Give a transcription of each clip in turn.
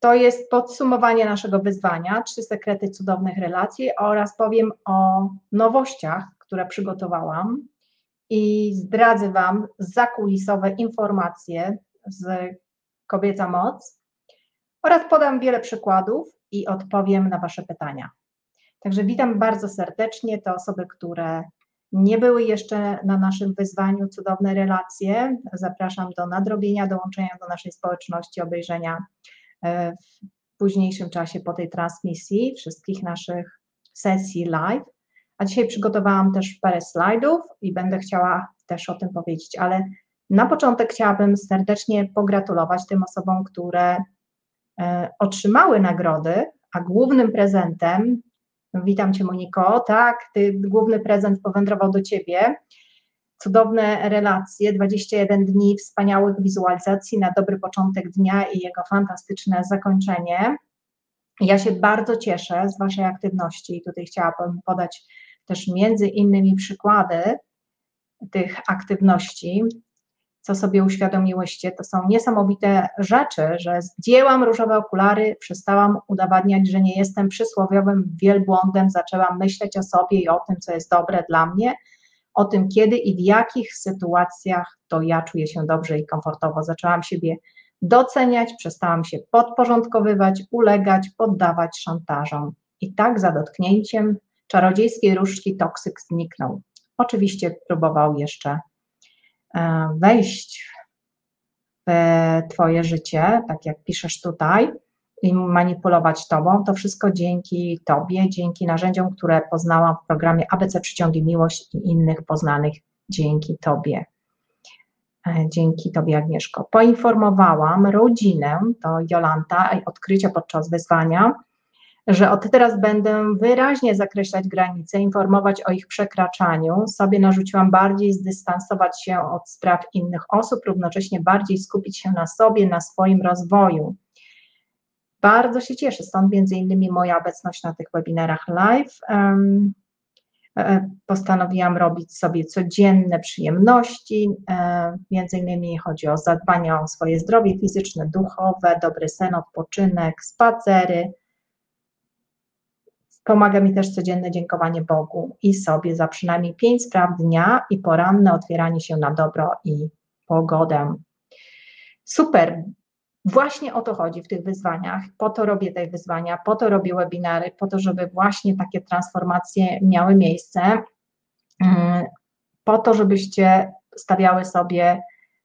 to jest podsumowanie naszego wyzwania, trzy sekrety cudownych relacji oraz powiem o nowościach, które przygotowałam i zdradzę Wam zakulisowe informacje z Kobieca Moc oraz podam wiele przykładów i odpowiem na Wasze pytania. Także witam bardzo serdecznie te osoby, które nie były jeszcze na naszym wyzwaniu Cudowne Relacje. Zapraszam do nadrobienia, dołączenia do naszej społeczności, obejrzenia w późniejszym czasie po tej transmisji wszystkich naszych sesji live. A dzisiaj przygotowałam też parę slajdów i będę chciała też o tym powiedzieć, ale na początek chciałabym serdecznie pogratulować tym osobom, które e, otrzymały nagrody, a głównym prezentem, witam Cię Moniko, tak, ty, główny prezent powędrował do Ciebie, cudowne relacje, 21 dni wspaniałych wizualizacji na dobry początek dnia i jego fantastyczne zakończenie. Ja się bardzo cieszę z Waszej aktywności. I tutaj chciałabym podać też między innymi przykłady tych aktywności, co sobie uświadomiłyście, to są niesamowite rzeczy, że zdjęłam różowe okulary, przestałam udowadniać, że nie jestem przysłowiowym wielbłądem, zaczęłam myśleć o sobie i o tym, co jest dobre dla mnie, o tym, kiedy i w jakich sytuacjach to ja czuję się dobrze i komfortowo. Zaczęłam siebie doceniać, przestałam się podporządkowywać, ulegać, poddawać szantażom. I tak za dotknięciem czarodziejskiej różdżki toksyk zniknął. Oczywiście próbował jeszcze e, wejść w Twoje życie, tak jak piszesz tutaj, i manipulować Tobą. To wszystko dzięki Tobie, dzięki narzędziom, które poznałam w programie ABC Przyciągi Miłość i innych poznanych dzięki Tobie. E, dzięki Tobie, Agnieszko. Poinformowałam rodzinę, to Jolanta, odkrycia podczas wyzwania, że od teraz będę wyraźnie zakreślać granice, informować o ich przekraczaniu. Sobie narzuciłam bardziej zdystansować się od spraw innych osób, równocześnie bardziej skupić się na sobie, na swoim rozwoju. Bardzo się cieszę, stąd między innymi moja obecność na tych webinarach live. E, postanowiłam robić sobie codzienne przyjemności, e, między innymi chodzi o zadbanie o swoje zdrowie fizyczne, duchowe, dobry sen, odpoczynek, spacery, Pomaga mi też codzienne dziękowanie Bogu i sobie za przynajmniej pięć spraw dnia i poranne otwieranie się na dobro i pogodę. Super. Właśnie o to chodzi w tych wyzwaniach. Po to robię te wyzwania, po to robię webinary, po to, żeby właśnie takie transformacje miały miejsce, mm, po to, żebyście stawiały sobie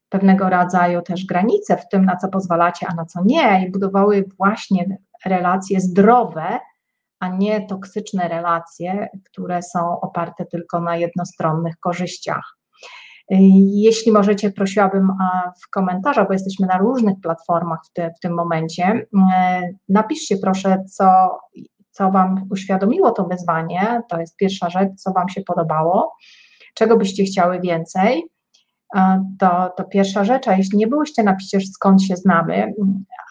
pewnego rodzaju też granice w tym, na co pozwalacie, a na co nie, i budowały właśnie relacje zdrowe, a nie toksyczne relacje, które są oparte tylko na jednostronnych korzyściach. Jeśli możecie, prosiłabym w komentarzach, bo jesteśmy na różnych platformach w, te, w tym momencie, napiszcie proszę, co, co Wam uświadomiło to wyzwanie, to jest pierwsza rzecz, co Wam się podobało, czego byście chciały więcej, to, to pierwsza rzecz, a jeśli nie byłyście, napiszcie skąd się znamy,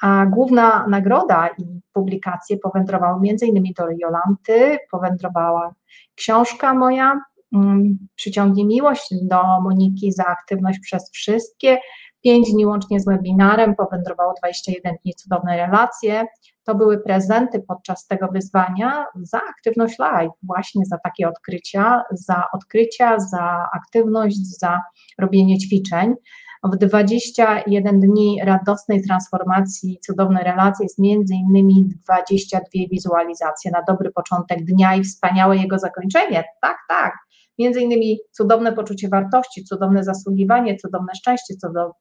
a główna nagroda i publikacje powędrowały innymi do Jolanty, powędrowała książka moja, mm, Przyciągnij miłość do Moniki za aktywność przez wszystkie, pięć dni łącznie z webinarem, powędrowało 21 dni cudowne relacje, to były prezenty podczas tego wyzwania za aktywność live, właśnie za takie odkrycia, za odkrycia, za aktywność, za robienie ćwiczeń. W 21 dni radosnej transformacji, cudownej relacji jest między innymi 22 wizualizacje na dobry początek dnia i wspaniałe jego zakończenie. Tak, tak. Między innymi cudowne poczucie wartości, cudowne zasługiwanie, cudowne szczęście,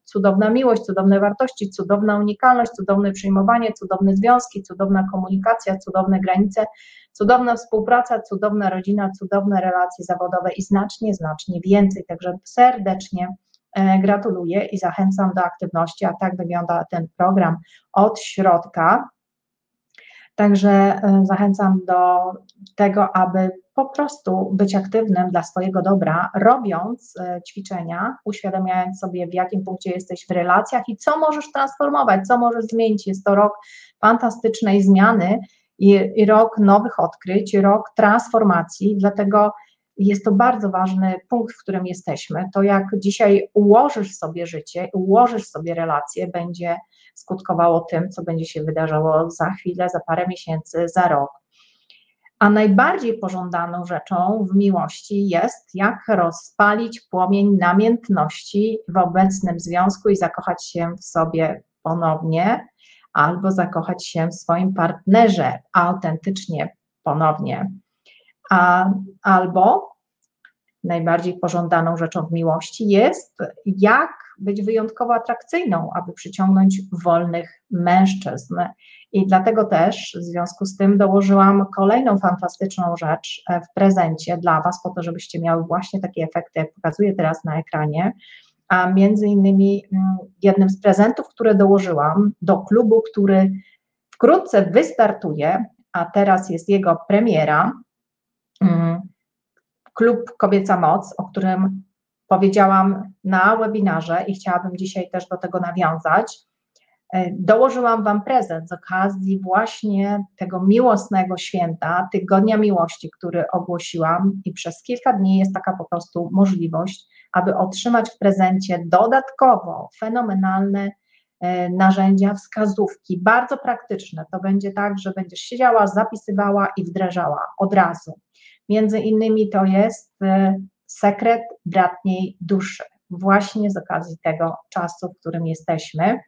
cudowna miłość, cudowne wartości, cudowna unikalność, cudowne przyjmowanie, cudowne związki, cudowna komunikacja, cudowne granice, cudowna współpraca, cudowna rodzina, cudowne relacje zawodowe i znacznie, znacznie więcej. Także serdecznie e, gratuluję i zachęcam do aktywności, a tak wygląda ten program od środka. Także e, zachęcam do tego, aby po prostu być aktywnym dla swojego dobra, robiąc e, ćwiczenia, uświadamiając sobie, w jakim punkcie jesteś w relacjach i co możesz transformować, co możesz zmienić. Jest to rok fantastycznej zmiany i, i rok nowych odkryć, rok transformacji, dlatego jest to bardzo ważny punkt, w którym jesteśmy. To jak dzisiaj ułożysz sobie życie, ułożysz sobie relacje, będzie skutkowało tym, co będzie się wydarzało za chwilę, za parę miesięcy, za rok. A najbardziej pożądaną rzeczą w miłości jest, jak rozpalić płomień namiętności w obecnym związku i zakochać się w sobie ponownie, albo zakochać się w swoim partnerze autentycznie ponownie. A, albo najbardziej pożądaną rzeczą w miłości jest, jak być wyjątkowo atrakcyjną, aby przyciągnąć wolnych mężczyzn. I dlatego też w związku z tym dołożyłam kolejną fantastyczną rzecz e, w prezencie dla Was, po to, żebyście miały właśnie takie efekty, jak pokazuję teraz na ekranie. A między innymi mm, jednym z prezentów, które dołożyłam do klubu, który wkrótce wystartuje, a teraz jest jego premiera, mm, klub Kobieca Moc, o którym powiedziałam na webinarze i chciałabym dzisiaj też do tego nawiązać. E, dołożyłam Wam prezent z okazji właśnie tego miłosnego święta, Tygodnia Miłości, który ogłosiłam, i przez kilka dni jest taka po prostu możliwość, aby otrzymać w prezencie dodatkowo fenomenalne e, narzędzia, wskazówki, bardzo praktyczne. To będzie tak, że będziesz siedziała, zapisywała i wdrażała od razu. Między innymi to jest e, sekret bratniej duszy, właśnie z okazji tego czasu, w którym jesteśmy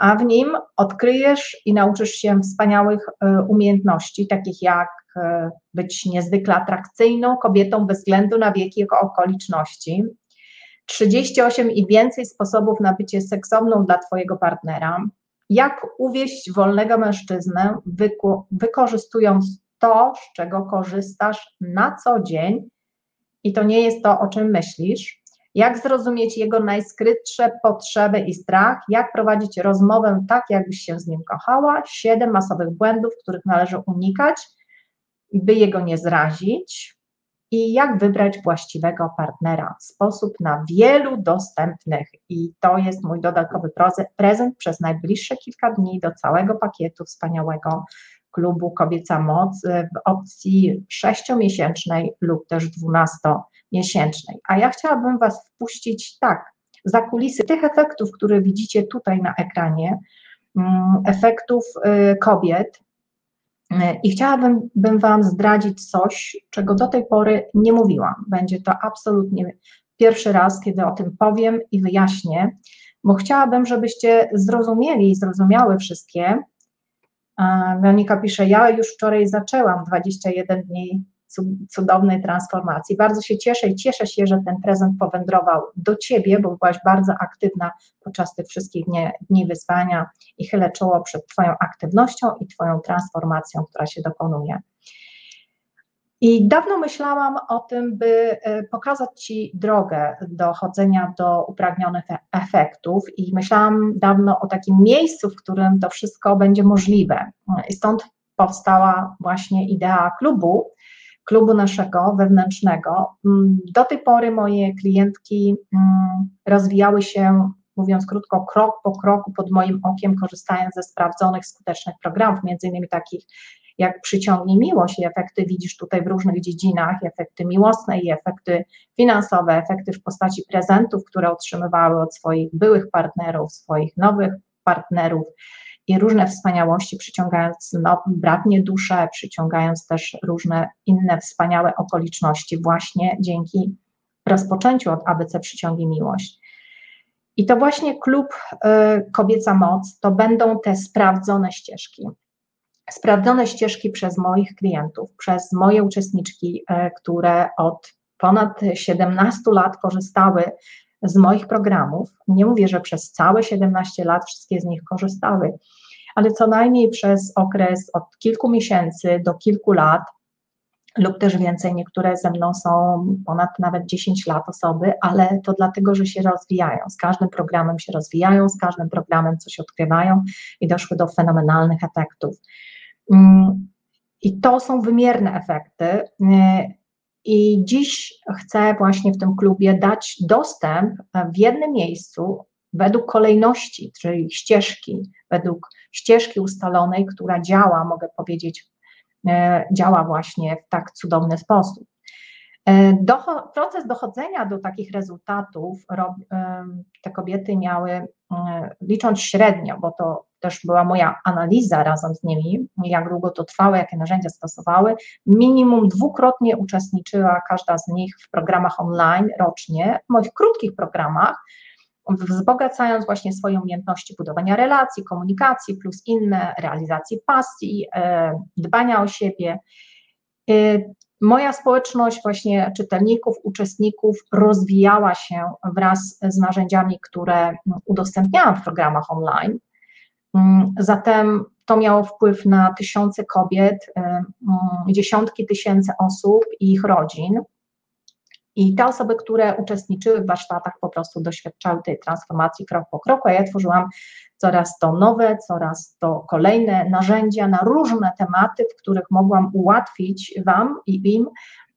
a w nim odkryjesz i nauczysz się wspaniałych e, umiejętności, takich jak e, być niezwykle atrakcyjną kobietą bez względu na wiek i okoliczności. 38 i więcej sposobów na bycie seksowną dla Twojego partnera. Jak uwieść wolnego mężczyznę, wykorzystując to, z czego korzystasz na co dzień, i to nie jest to, o czym myślisz, jak zrozumieć jego najskrytsze potrzeby i strach, jak prowadzić rozmowę tak, jakbyś się z nim kochała, siedem masowych błędów, których należy unikać, by jego nie zrazić. I jak wybrać właściwego partnera. Sposób na wielu dostępnych. I to jest mój dodatkowy prezent przez najbliższe kilka dni do całego pakietu wspaniałego klubu Kobieca Moc w opcji sześciomiesięcznej lub też dwunasto miesięcznej. A ja chciałabym Was wpuścić tak, za kulisy tych efektów, które widzicie tutaj na ekranie, mm, efektów y, kobiet. Y, I chciałabym bym Wam zdradzić coś, czego do tej pory nie mówiłam. Będzie to absolutnie pierwszy raz, kiedy o tym powiem i wyjaśnię, bo chciałabym, żebyście zrozumieli i zrozumiały wszystkie. Monika pisze, ja już wczoraj zaczęłam 21 dni cudownej transformacji. Bardzo się cieszę i cieszę się, że ten prezent powędrował do Ciebie, bo byłaś bardzo aktywna podczas tych wszystkich dni, dni wyzwania i chylę czoło przed Twoją aktywnością i Twoją transformacją, która się dokonuje. I dawno myślałam o tym, by e, pokazać Ci drogę do chodzenia do upragnionych e, efektów, i myślałam dawno o takim miejscu, w którym to wszystko będzie możliwe. I stąd powstała właśnie idea klubu, klubu naszego wewnętrznego. Mm, do tej pory moje klientki mm, rozwijały się, mówiąc krótko, krok po kroku pod moim okiem, korzystając ze sprawdzonych, skutecznych programów, między innymi takich jak przyciągnie miłość i efekty widzisz tutaj w różnych dziedzinach, efekty miłosne i efekty finansowe, efekty w postaci prezentów, które otrzymywały od swoich byłych partnerów, swoich nowych partnerów, i różne wspaniałości, przyciągając no, bratnie dusze, przyciągając też różne inne wspaniałe okoliczności, właśnie dzięki rozpoczęciu od ABC Przyciągi Miłość. I to właśnie klub y, Kobieca Moc to będą te sprawdzone ścieżki. Sprawdzone ścieżki przez moich klientów, przez moje uczestniczki, y, które od ponad 17 lat korzystały z moich programów. Nie mówię, że przez całe 17 lat wszystkie z nich korzystały, ale co najmniej przez okres od kilku miesięcy do kilku lat lub też więcej. Niektóre ze mną są ponad nawet 10 lat osoby, ale to dlatego, że się rozwijają. Z każdym programem się rozwijają, z każdym programem coś odkrywają i doszły do fenomenalnych efektów. Mm, I to są wymierne efekty. I dziś chcę właśnie w tym klubie dać dostęp w jednym miejscu według kolejności, czyli ścieżki, według ścieżki ustalonej, która działa, mogę powiedzieć, e, działa właśnie w tak cudowny sposób. Proces dochodzenia do takich rezultatów te kobiety miały, licząc średnio, bo to też była moja analiza razem z nimi, jak długo to trwało, jakie narzędzia stosowały. Minimum dwukrotnie uczestniczyła każda z nich w programach online rocznie, w moich krótkich programach, wzbogacając właśnie swoje umiejętności budowania relacji, komunikacji, plus inne, realizacji pasji, e, dbania o siebie. Moja społeczność właśnie czytelników, uczestników rozwijała się wraz z narzędziami, które udostępniałam w programach online. Mm, zatem to miało wpływ na tysiące kobiet, mm, dziesiątki tysięcy osób i ich rodzin. I te osoby, które uczestniczyły w warsztatach, po prostu doświadczały tej transformacji krok po kroku, a ja tworzyłam coraz to nowe, coraz to kolejne narzędzia na różne tematy, w których mogłam ułatwić Wam i im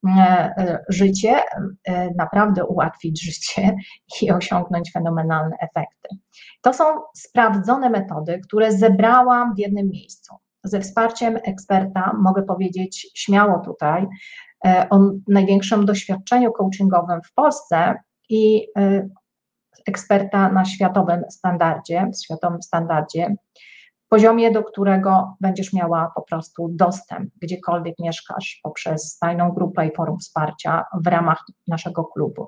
E, e, życie, e, naprawdę ułatwić życie i osiągnąć fenomenalne efekty. To są sprawdzone metody, które zebrałam w jednym miejscu. Ze wsparciem eksperta mogę powiedzieć śmiało tutaj o największym doświadczeniu coachingowym w Polsce i eksperta na światowym standardzie, światowym standardzie poziomie, do którego będziesz miała po prostu dostęp, gdziekolwiek mieszkasz, poprzez tajną grupę i forum wsparcia w ramach naszego klubu.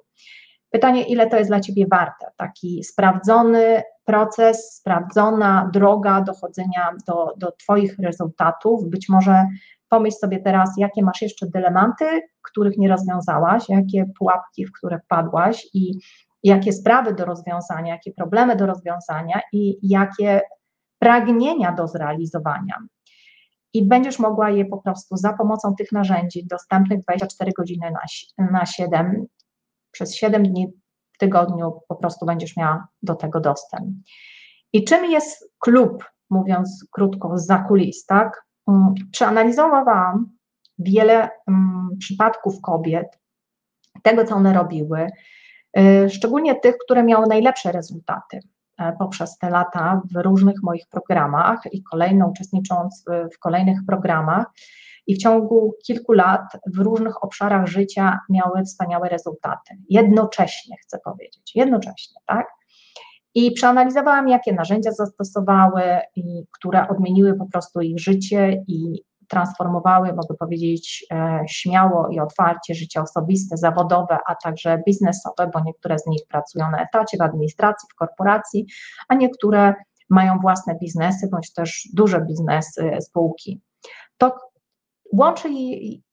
Pytanie, ile to jest dla Ciebie warte? Taki sprawdzony proces, sprawdzona droga dochodzenia do, do Twoich rezultatów. Być może pomyśl sobie teraz, jakie masz jeszcze dylematy, których nie rozwiązałaś, jakie pułapki, w które wpadłaś i jakie sprawy do rozwiązania, jakie problemy do rozwiązania i jakie pragnienia do zrealizowania. I będziesz mogła je po prostu za pomocą tych narzędzi dostępnych 24 godziny na, na 7, przez 7 dni w tygodniu po prostu będziesz miała do tego dostęp. I czym jest klub, mówiąc krótko, za kulis, tak? Mm, przeanalizowałam wiele um, przypadków kobiet, tego, co one robiły, y, szczególnie tych, które miały najlepsze rezultaty. E, poprzez te lata w różnych moich programach i kolejno uczestnicząc w kolejnych programach. I w ciągu kilku lat w różnych obszarach życia miały wspaniałe rezultaty. Jednocześnie chcę powiedzieć, jednocześnie, tak? I przeanalizowałam, jakie narzędzia zastosowały, i które odmieniły po prostu ich życie i transformowały, mogę powiedzieć e, śmiało i otwarcie życie osobiste, zawodowe, a także biznesowe, bo niektóre z nich pracują na etacie w administracji, w korporacji, a niektóre mają własne biznesy bądź też duże biznesy, spółki. To łączy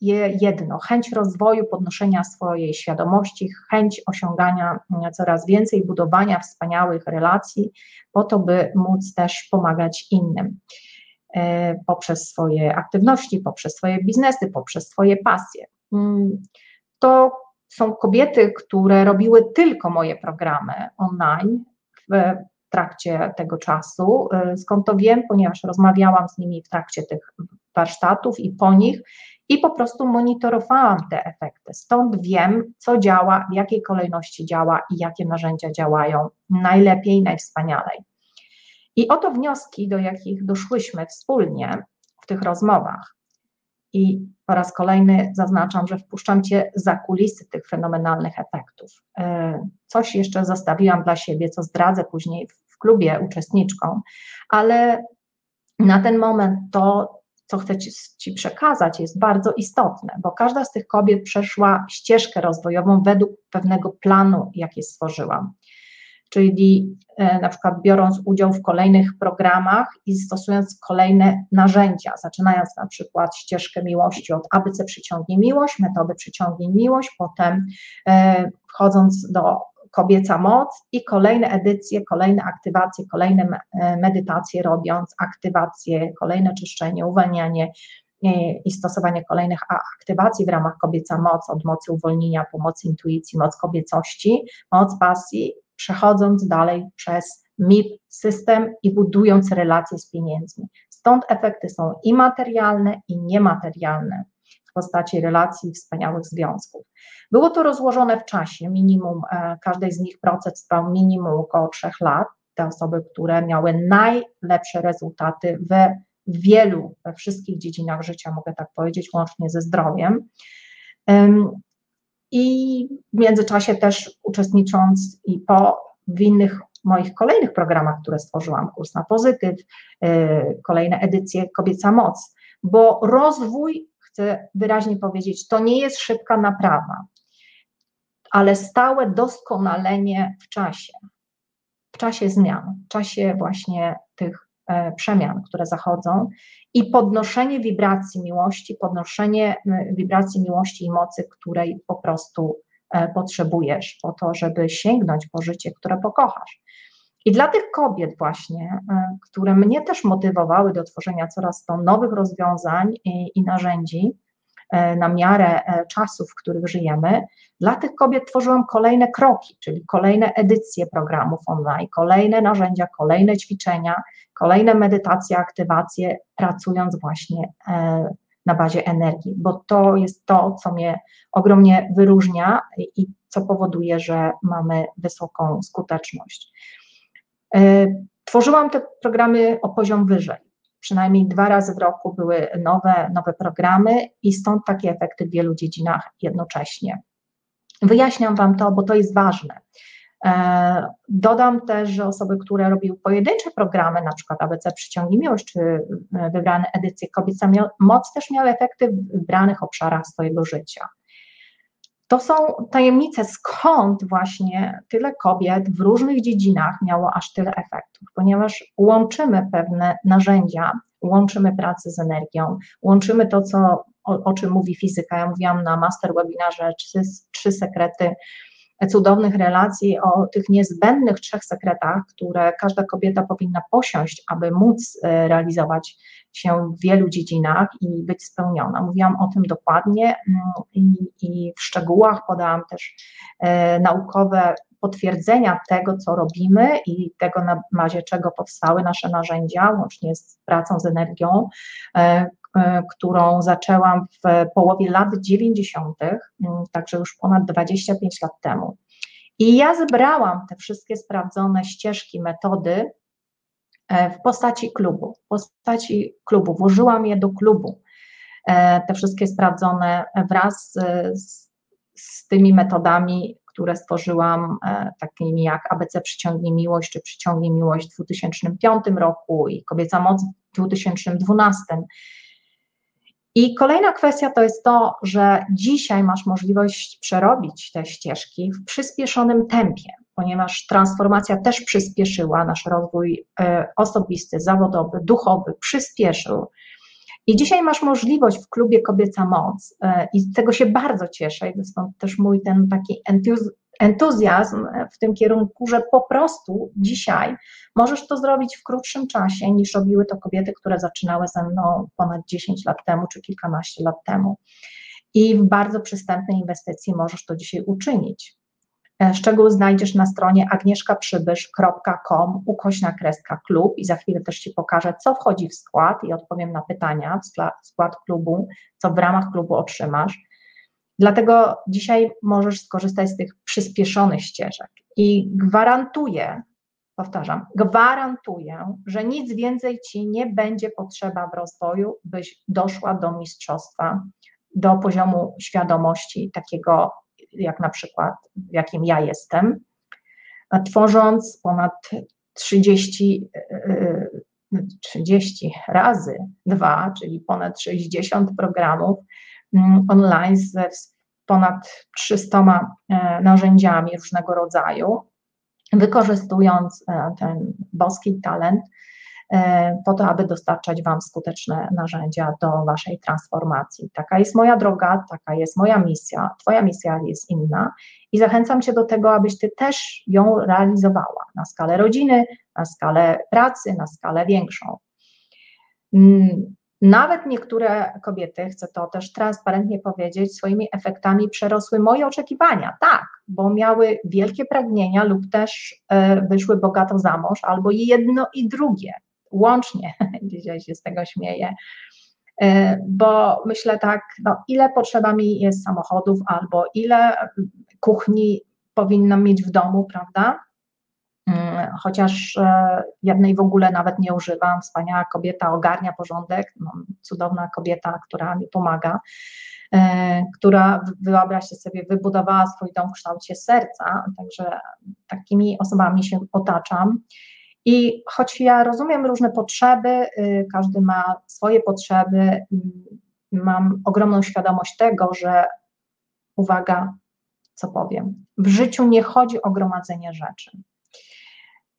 je jedno: chęć rozwoju, podnoszenia swojej świadomości, chęć osiągania coraz więcej, budowania wspaniałych relacji, po to, by móc też pomagać innym. E, poprzez swoje aktywności, poprzez swoje biznesy, poprzez swoje pasje. Mm, to są kobiety, które robiły tylko moje programy online w trakcie tego czasu. E, skąd to wiem? Ponieważ rozmawiałam z nimi w trakcie tych warsztatów i po nich i po prostu monitorowałam te efekty. Stąd wiem, co działa, w jakiej kolejności działa i jakie narzędzia działają najlepiej, najwspanialej. I oto wnioski, do jakich doszłyśmy wspólnie w tych rozmowach. I po raz kolejny zaznaczam, że wpuszczam Cię za kulisy tych fenomenalnych efektów. E, coś jeszcze zostawiłam dla siebie, co zdradzę później w klubie uczestniczkom, ale na ten moment to, co chcę ci, ci, przekazać, jest bardzo istotne, bo każda z tych kobiet przeszła ścieżkę rozwojową według pewnego planu, jaki stworzyłam. Czyli e, na przykład biorąc udział w kolejnych programach i stosując kolejne narzędzia, zaczynając na przykład ścieżkę miłości od ABC przyciągnie miłość, metody przyciągnie miłość, potem e, wchodząc do kobieca moc i kolejne edycje, kolejne aktywacje, kolejne e, medytacje robiąc, aktywacje, kolejne czyszczenie, uwalnianie i stosowanie kolejnych aktywacji w ramach kobieca moc, od mocy uwolnienia, pomocy intuicji, moc kobiecości, moc pasji przechodząc dalej przez MIP system i budując relacje z pieniędzmi. Stąd efekty są i materialne, i niematerialne w postaci relacji wspaniałych związków. Było to rozłożone w czasie, minimum, e, każdej z nich proces trwał minimum około trzech lat. Te osoby, które miały najlepsze rezultaty we wielu, we wszystkich dziedzinach życia, mogę tak powiedzieć, łącznie ze zdrowiem. I w międzyczasie też uczestnicząc i po w innych moich kolejnych programach, które stworzyłam, kurs na pozytyw, kolejne edycje Kobieca Moc, bo rozwój, chcę wyraźnie powiedzieć, to nie jest szybka naprawa, ale stałe doskonalenie w czasie, w czasie zmian, w czasie właśnie tych e, przemian, które zachodzą i podnoszenie wibracji miłości, podnoszenie wibracji miłości i mocy, której po prostu e, potrzebujesz po to, żeby sięgnąć po życie, które pokochasz. I dla tych kobiet właśnie, e, które mnie też motywowały do tworzenia coraz to nowych rozwiązań i, i narzędzi e, na miarę e, czasów, w których żyjemy, dla tych kobiet tworzyłam kolejne kroki, czyli kolejne edycje programów online, kolejne narzędzia, kolejne ćwiczenia, kolejne medytacje, aktywacje, pracując właśnie na bazie energii, bo to jest to, co mnie ogromnie wyróżnia i co powoduje, że mamy wysoką skuteczność. E, tworzyłam te programy o poziom wyżej. Przynajmniej dwa razy w roku były nowe, nowe programy i stąd takie efekty w wielu dziedzinach jednocześnie. Wyjaśniam Wam to, bo to jest ważne. E, dodam też, że osoby, które robiły pojedyncze programy, na przykład ABC Przyciągnij Miłość, czy e, wybrane edycje Kobieca Moc, też miały efekty w wybranych obszarach swojego życia. To są tajemnice, skąd właśnie tyle kobiet w różnych dziedzinach miało aż tyle efektów, ponieważ łączymy pewne narzędzia, łączymy pracę z energią, łączymy to, co, o, o czym mówi fizyka. Ja mówiłam na master webinarze trzy, trzy sekrety cudownych relacji, o tych niezbędnych trzech sekretach, które każda kobieta powinna posiąść, aby móc e, realizować się w wielu dziedzinach i być spełniona. Mówiłam o tym dokładnie mm, i, i w szczegółach podałam też e, naukowe potwierdzenia tego, co robimy i tego, na bazie czego powstały nasze narzędzia, łącznie z pracą z energią, e, którą zaczęłam w połowie lat 90., mm, także już ponad 25 lat temu. I ja zebrałam te wszystkie sprawdzone ścieżki, metody E, w postaci klubu. W postaci klubu. Włożyłam je do klubu. E, te wszystkie sprawdzone wraz z, z tymi metodami, które stworzyłam, e, takimi jak ABC Przyciągnij Miłość czy Przyciągnij Miłość w 2005 roku i Kobieca Moc w 2012. I kolejna kwestia to jest to, że dzisiaj masz możliwość przerobić te ścieżki w przyspieszonym tempie ponieważ transformacja też przyspieszyła, nasz rozwój e, osobisty, zawodowy, duchowy przyspieszył. I dzisiaj masz możliwość w klubie Kobieca Moc e, i z tego się bardzo cieszę i stąd też mój ten taki entuzjazm w tym kierunku, że po prostu dzisiaj możesz to zrobić w krótszym czasie niż robiły to kobiety, które zaczynały ze mną ponad 10 lat temu czy kilkanaście lat temu. I w bardzo przystępnej inwestycji możesz to dzisiaj uczynić. E, szczegół znajdziesz na stronie agnieszkaprzybysz.com ukośna kreska klub i za chwilę też Ci pokażę, co wchodzi w skład i odpowiem na pytania w skład klubu, co w ramach klubu otrzymasz. Dlatego dzisiaj możesz skorzystać z tych przyspieszonych ścieżek. I gwarantuję, powtarzam, gwarantuję, że nic więcej Ci nie będzie potrzeba w rozwoju, byś doszła do mistrzostwa, do poziomu świadomości takiego jak na przykład w jakim ja jestem, tworząc ponad 30, 30 e, e, razy dwa, czyli ponad 60 programów online ze ponad 300 e, narzędziami różnego rodzaju, wykorzystując ten boski talent E, po to, aby dostarczać Wam skuteczne narzędzia do Waszej transformacji. Taka jest moja droga, taka jest moja misja, Twoja misja jest inna i zachęcam Cię do tego, abyś Ty też ją realizowała na skalę rodziny, na skalę pracy, na skalę większą. Nawet niektóre kobiety, chcę to też transparentnie powiedzieć, swoimi efektami przerosły moje oczekiwania. Tak, bo miały wielkie pragnienia lub też e, wyszły bogato za mąż, albo jedno i drugie łącznie, dzisiaj się z tego śmieję, e, bo myślę tak, no ile potrzeba mi jest samochodów albo ile kuchni powinnam mieć w domu, prawda? Mm, chociaż jednej w ogóle nawet nie używam. Wspaniała kobieta ogarnia porządek, cudowna kobieta, która mi pomaga, która wyobraźcie sobie, wybudowała swój dom w kształcie serca, także takimi osobami się otaczam. I choć ja rozumiem różne potrzeby, każdy ma swoje potrzeby, mam ogromną świadomość tego, że uwaga, co powiem, w życiu nie chodzi o gromadzenie rzeczy,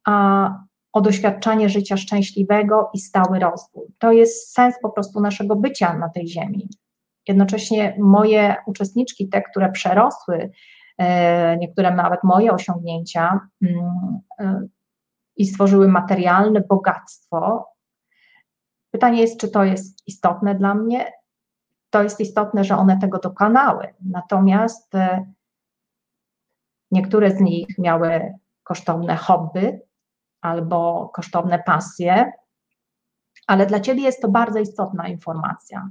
a o doświadczanie życia szczęśliwego i stały rozwój. To jest sens po prostu naszego bycia na tej ziemi. Jednocześnie moje uczestniczki, te, które przerosły, y, niektóre nawet moje osiągnięcia, mm, i stworzyły materialne bogactwo. Pytanie jest, czy to jest istotne dla mnie? To jest istotne, że one tego dokonały. Natomiast e, niektóre z nich miały kosztowne hobby albo kosztowne pasje, ale dla Ciebie jest to bardzo istotna informacja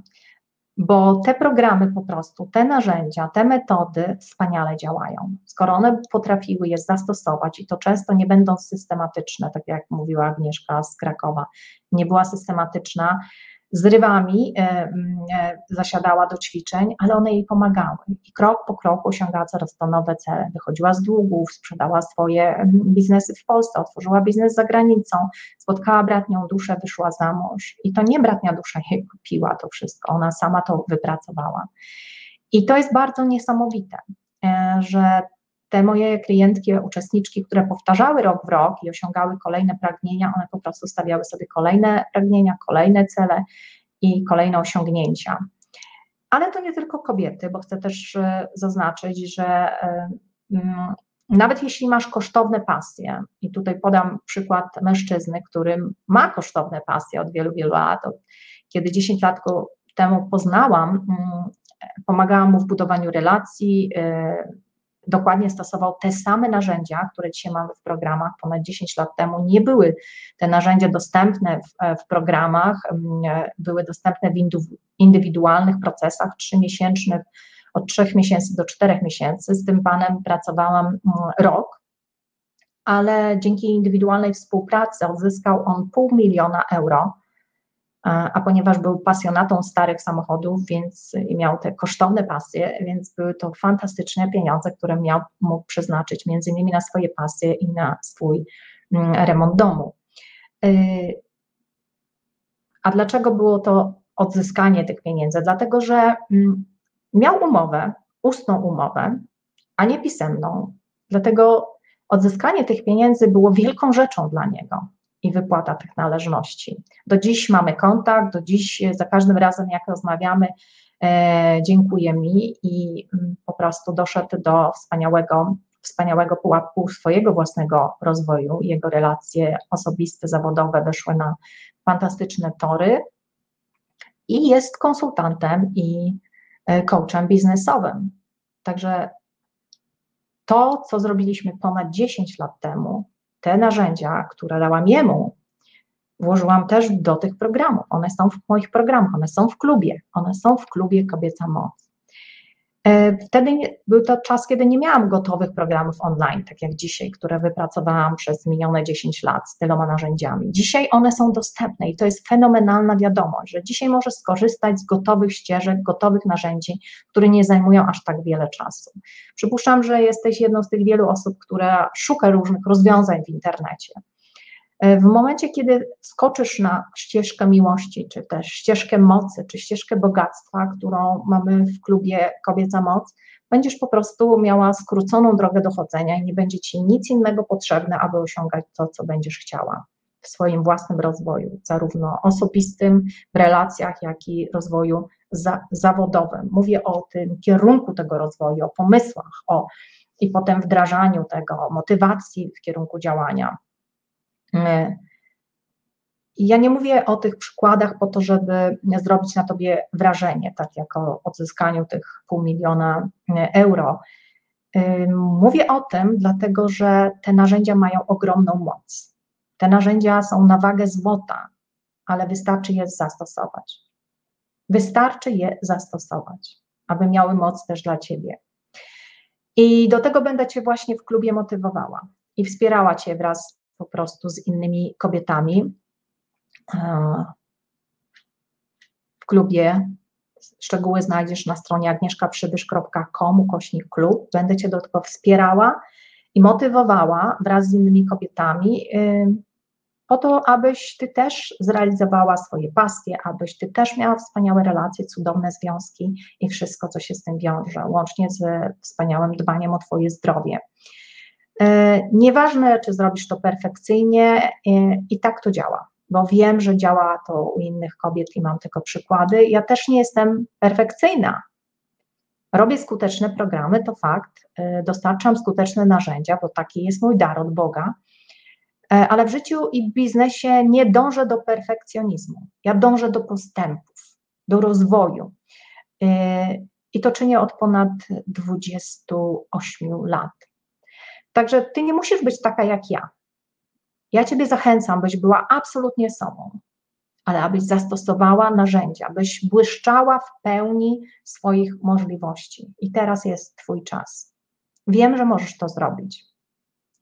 bo te programy po prostu, te narzędzia, te metody wspaniale działają. Skoro one potrafiły je zastosować i to często nie będą systematyczne, tak jak mówiła Agnieszka z Krakowa, nie była systematyczna, z rywami e, e, zasiadała do ćwiczeń, ale one jej pomagały i krok po kroku osiągała coraz to nowe cele. Wychodziła z długów, sprzedała swoje biznesy w Polsce, otworzyła biznes za granicą, spotkała bratnią duszę, wyszła za mąż i to nie bratnia dusza jej kupiła to wszystko, ona sama to wypracowała. I to jest bardzo niesamowite, e, że te moje klientki, uczestniczki, które powtarzały rok w rok i osiągały kolejne pragnienia, one po prostu stawiały sobie kolejne pragnienia, kolejne cele i kolejne osiągnięcia. Ale to nie tylko kobiety, bo chcę też e, zaznaczyć, że e, mm, nawet jeśli masz kosztowne pasje, i tutaj podam przykład mężczyzny, który ma kosztowne pasje od wielu, wielu lat, kiedy 10 lat temu poznałam, mm, pomagałam mu w budowaniu relacji, e, dokładnie stosował te same narzędzia, które dzisiaj mamy w programach. Ponad 10 lat temu nie były te narzędzia dostępne w, w programach, mm, były dostępne w indywidualnych procesach trzymiesięcznych, od trzech miesięcy do czterech miesięcy. Z tym panem pracowałam rok, ale dzięki indywidualnej współpracy odzyskał on pół miliona euro a ponieważ był pasjonatą starych samochodów, więc miał te kosztowne pasje, więc były to fantastyczne pieniądze, które miał, mógł przeznaczyć między innymi na swoje pasje i na swój mm, remont domu. Y, a dlaczego było to odzyskanie tych pieniędzy? Dlatego, że mm, miał umowę, ustną umowę, a nie pisemną. Dlatego odzyskanie tych pieniędzy było wielką rzeczą dla niego i wypłata tych należności. Do dziś mamy kontakt, do dziś za każdym razem, jak rozmawiamy, e, dziękuję mi i mm, po prostu doszedł do wspaniałego, wspaniałego pułapku swojego własnego rozwoju. Jego relacje osobiste, zawodowe weszły na fantastyczne tory i jest konsultantem i e, coachem biznesowym. Także to, co zrobiliśmy ponad 10 lat temu, te narzędzia, które dałam jemu, włożyłam też do tych programów. One są w moich programach, one są w klubie, one są w klubie Kobieca Moc. E, wtedy był to czas, kiedy nie miałam gotowych programów online, tak jak dzisiaj, które wypracowałam przez minione 10 lat z tyloma narzędziami. Dzisiaj one są dostępne i to jest fenomenalna wiadomość, że dzisiaj możesz skorzystać z gotowych ścieżek, gotowych narzędzi, które nie zajmują aż tak wiele czasu. Przypuszczam, że jesteś jedną z tych wielu osób, która szuka różnych rozwiązań w internecie. E, w momencie, kiedy skoczysz na ścieżkę miłości, czy też ścieżkę mocy, czy ścieżkę bogactwa, którą mamy w klubie Kobieca Moc, będziesz po prostu miała skróconą drogę dochodzenia i nie będzie ci nic innego potrzebne, aby osiągać to, co będziesz chciała w swoim własnym rozwoju, zarówno osobistym, w relacjach, jak i rozwoju za, zawodowym. Mówię o tym kierunku tego rozwoju, o pomysłach, o i potem wdrażaniu tego, motywacji w kierunku działania. Ja nie mówię o tych przykładach po to, żeby zrobić na tobie wrażenie, tak jak o odzyskaniu tych pół miliona e, euro. E, mówię o tym, dlatego że te narzędzia mają ogromną moc. Te narzędzia są na wagę złota, ale wystarczy je zastosować. Wystarczy je zastosować, aby miały moc też dla ciebie. I do tego będę Cię właśnie w klubie motywowała i wspierała Cię wraz po prostu z innymi kobietami w klubie. Szczegóły znajdziesz na stronie agnieszkaprzybysz.com ukośnik klub. Będę Cię do tego wspierała i motywowała wraz z innymi kobietami po to, abyś Ty też zrealizowała swoje pasje, abyś Ty też miała wspaniałe relacje, cudowne związki i wszystko, co się z tym wiąże, łącznie z wspaniałym dbaniem o Twoje zdrowie. E, nieważne, czy zrobisz to perfekcyjnie, e, i tak to działa, bo wiem, że działa to u innych kobiet i mam tylko przykłady. Ja też nie jestem perfekcyjna. Robię skuteczne programy, to fakt, e, dostarczam skuteczne narzędzia, bo taki jest mój dar od Boga, ale w życiu i w biznesie nie dążę do perfekcjonizmu. Ja dążę do postępów, do rozwoju. I to czynię od ponad 28 lat. Także ty nie musisz być taka jak ja. Ja ciebie zachęcam, byś była absolutnie sobą, ale abyś zastosowała narzędzia, byś błyszczała w pełni swoich możliwości. I teraz jest twój czas. Wiem, że możesz to zrobić.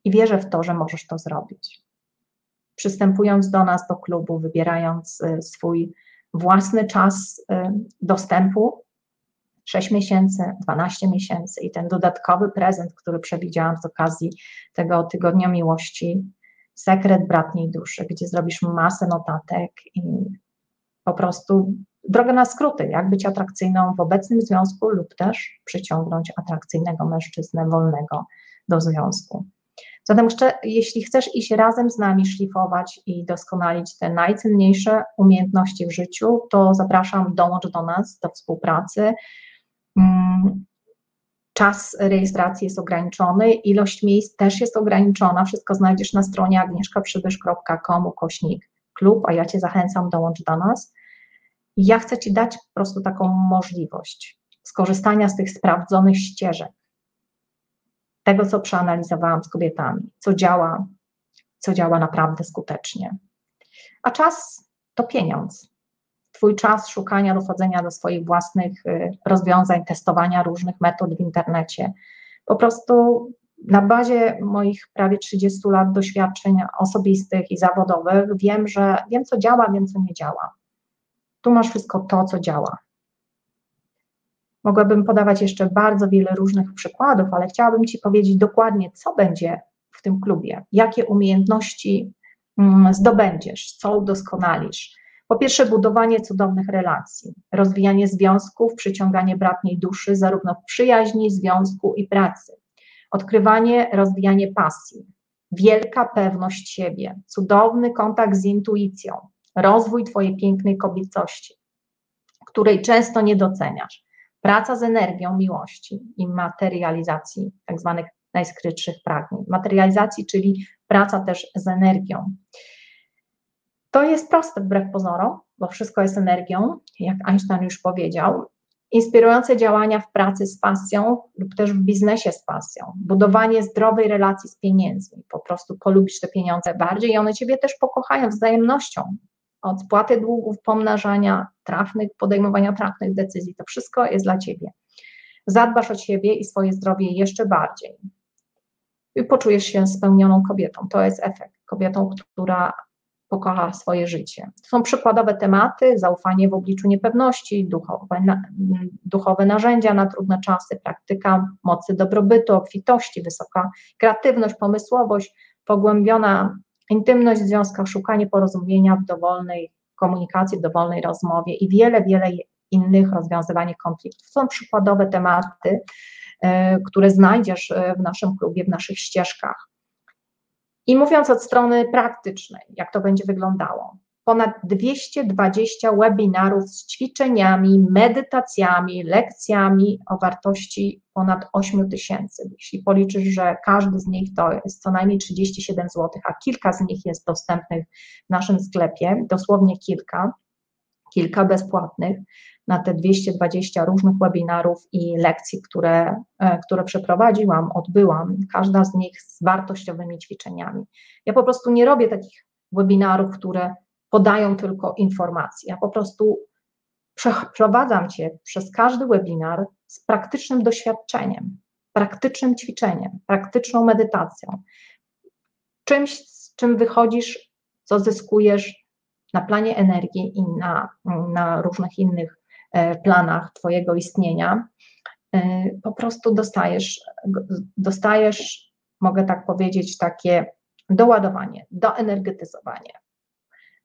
I wierzę w to, że możesz to zrobić. Przystępując do nas, do klubu, wybierając y, swój własny czas y, dostępu, 6 miesięcy, 12 miesięcy i ten dodatkowy prezent, który przewidziałam z okazji tego tygodnia miłości, sekret bratniej duszy, gdzie zrobisz masę notatek i po prostu drogę na skróty, jak być atrakcyjną w obecnym związku lub też przyciągnąć atrakcyjnego mężczyznę wolnego do związku. Zatem jeśli chcesz iść razem z nami szlifować i doskonalić te najcenniejsze umiejętności w życiu, to zapraszam, dołącz do nas do współpracy. Mm, czas rejestracji jest ograniczony, ilość miejsc też jest ograniczona. Wszystko znajdziesz na stronie agnieszkaprzybysz.com kośnik klub, a ja Cię zachęcam, dołącz do nas. Ja chcę Ci dać po prostu taką możliwość skorzystania z tych sprawdzonych ścieżek, tego, co przeanalizowałam z kobietami, co działa, co działa naprawdę skutecznie. A czas to pieniądz. Twój czas szukania, dochodzenia do swoich własnych y, rozwiązań, testowania różnych metod w internecie. Po prostu na bazie moich prawie 30 lat doświadczeń osobistych i zawodowych wiem, że wiem, co działa, wiem, co nie działa. Tu masz wszystko to, co działa. Mogłabym podawać jeszcze bardzo wiele różnych przykładów, ale chciałabym Ci powiedzieć dokładnie, co będzie w tym klubie, jakie umiejętności mm, zdobędziesz, co udoskonalisz, po pierwsze, budowanie cudownych relacji, rozwijanie związków, przyciąganie bratniej duszy, zarówno w przyjaźni, związku i pracy, odkrywanie, rozwijanie pasji, wielka pewność siebie, cudowny kontakt z intuicją, rozwój Twojej pięknej kobiecości, której często nie doceniasz, praca z energią miłości i materializacji tak zwanych najskrytszych pragnień. Materializacji, czyli praca też z energią. To jest proste wbrew pozorom, bo wszystko jest energią, jak Einstein już powiedział. Inspirujące działania w pracy z pasją lub też w biznesie z pasją, budowanie zdrowej relacji z pieniędzmi, po prostu polubisz te pieniądze bardziej i one Ciebie też pokochają wzajemnością. Od spłaty długów, pomnażania trafnych, podejmowania trafnych decyzji, to wszystko jest dla Ciebie. Zadbasz o siebie i swoje zdrowie jeszcze bardziej. I poczujesz się spełnioną kobietą. To jest efekt. Kobietą, która pokocha swoje życie. To są przykładowe tematy, zaufanie w obliczu niepewności, duchowe, na, duchowe narzędzia na trudne czasy, praktyka mocy dobrobytu, obfitości, wysoka kreatywność, pomysłowość, pogłębiona intymność w związkach, szukanie porozumienia w dowolnej komunikacji, w dowolnej rozmowie i wiele, wiele innych rozwiązywanie konfliktów. To są przykładowe tematy, y, które znajdziesz y, w naszym klubie, w naszych ścieżkach. I mówiąc od strony praktycznej, jak to będzie wyglądało, ponad 220 webinarów z ćwiczeniami, medytacjami, lekcjami o wartości ponad 8 tysięcy. Jeśli policzysz, że każdy z nich to jest co najmniej 37 zł, a kilka z nich jest dostępnych w naszym sklepie, dosłownie kilka, kilka bezpłatnych, na te 220 różnych webinarów i lekcji, które, e, które przeprowadziłam, odbyłam, każda z nich z wartościowymi ćwiczeniami. Ja po prostu nie robię takich webinarów, które podają tylko informacje. Ja po prostu przeprowadzam Cię przez każdy webinar z praktycznym doświadczeniem, praktycznym ćwiczeniem, praktyczną medytacją, czymś, czym wychodzisz, co zyskujesz na planie energii i na, na różnych innych e, planach Twojego istnienia, e, po prostu dostajesz, dostajesz, mogę tak powiedzieć, takie doładowanie, doenergetyzowanie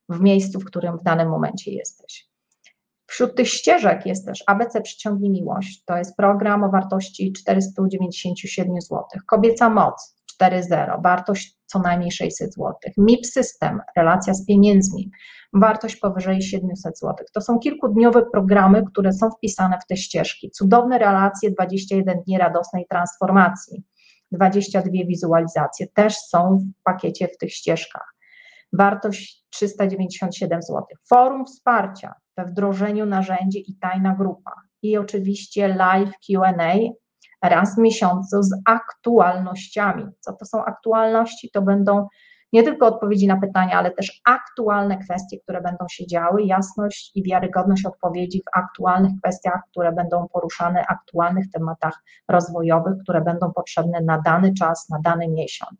w miejscu, w którym w danym momencie jesteś. Wśród tych ścieżek jest też ABC Przyciągnij Miłość, to jest program o wartości 497 zł. Kobieca Moc 4.0, wartość co najmniej 600 zł. MIP System, relacja z pieniędzmi, wartość powyżej 700 zł. To są kilkudniowe programy, które są wpisane w te ścieżki. Cudowne relacje, 21 dni radosnej transformacji, 22 wizualizacje też są w pakiecie w tych ścieżkach. Wartość 397 zł. Forum wsparcia we wdrożeniu narzędzi i tajna grupa. I oczywiście live QA raz w miesiącu z aktualnościami. Co to są aktualności? To będą nie tylko odpowiedzi na pytania, ale też aktualne kwestie, które będą się działy, jasność i wiarygodność odpowiedzi w aktualnych kwestiach, które będą poruszane, aktualnych tematach rozwojowych, które będą potrzebne na dany czas, na dany miesiąc.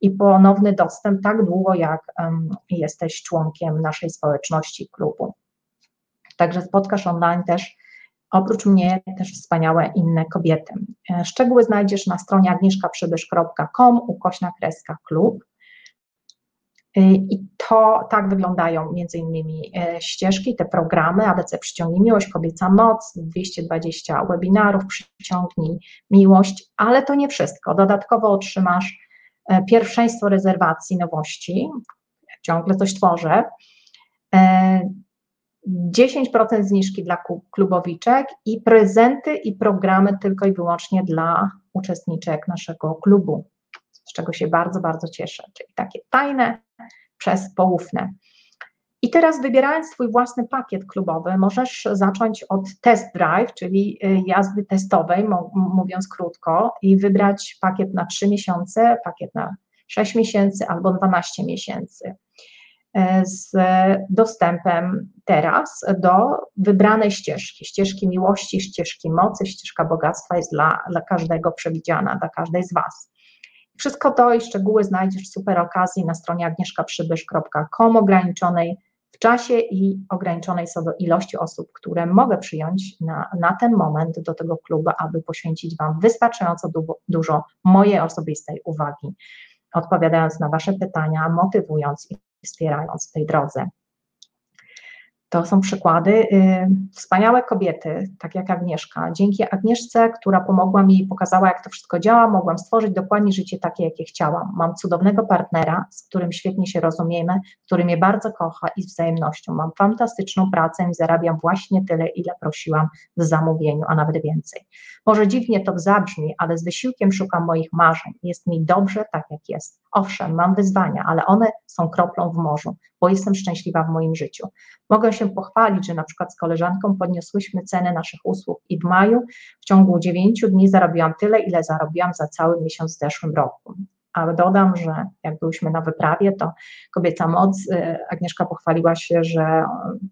I ponowny dostęp tak długo, jak um, jesteś członkiem naszej społeczności klubu. Także spotkasz online też Oprócz mnie też wspaniałe inne kobiety. E, szczegóły znajdziesz na stronie agnieszkaprzybysz.com ukośna kreska klub. E, I to tak wyglądają między innymi e, ścieżki, te programy ABC Przyciągnij Miłość, Kobieca Moc, 220 webinarów Przyciągnij Miłość, ale to nie wszystko. Dodatkowo otrzymasz pierwszeństwo rezerwacji nowości, ciągle coś tworzę, 10% zniżki dla klubowiczek i prezenty i programy tylko i wyłącznie dla uczestniczek naszego klubu, z czego się bardzo, bardzo cieszę, czyli takie tajne przez poufne. I teraz wybierając swój własny pakiet klubowy, możesz zacząć od test drive, czyli y, jazdy testowej, mówiąc krótko, i wybrać pakiet na 3 miesiące, pakiet na 6 miesięcy albo 12 miesięcy. E, z dostępem teraz do wybranej ścieżki, ścieżki miłości, ścieżki mocy, ścieżka bogactwa jest dla, dla każdego przewidziana, dla każdej z Was. Wszystko to i szczegóły znajdziesz w super okazji na stronie agnieszkaprzybysz.com ograniczonej w czasie i ograniczonej co do ilości osób, które mogę przyjąć na, na ten moment do tego klubu, aby poświęcić Wam wystarczająco du dużo mojej osobistej uwagi, odpowiadając na Wasze pytania, motywując i wspierając w tej drodze. To są przykłady. Y, wspaniałe kobiety, tak jak Agnieszka. Dzięki Agnieszce, która pomogła mi i pokazała, jak to wszystko działa, mogłam stworzyć dokładnie życie takie, jakie chciałam. Mam cudownego partnera, z którym świetnie się rozumiemy, który mnie bardzo kocha i z wzajemnością. Mam fantastyczną pracę i zarabiam właśnie tyle, ile prosiłam w zamówieniu, a nawet więcej. Może dziwnie to zabrzmi, ale z wysiłkiem szukam moich marzeń. Jest mi dobrze tak, jak jest. Owszem, mam wyzwania, ale one są kroplą w morzu, bo jestem szczęśliwa w moim życiu. Mogę się pochwalić, że na przykład z koleżanką podniosłyśmy ceny naszych usług i w maju w ciągu 9 dni zarobiłam tyle, ile zarobiłam za cały miesiąc w zeszłym roku. Ale dodam, że jak byliśmy na wyprawie, to kobieca moc, y, Agnieszka pochwaliła się, że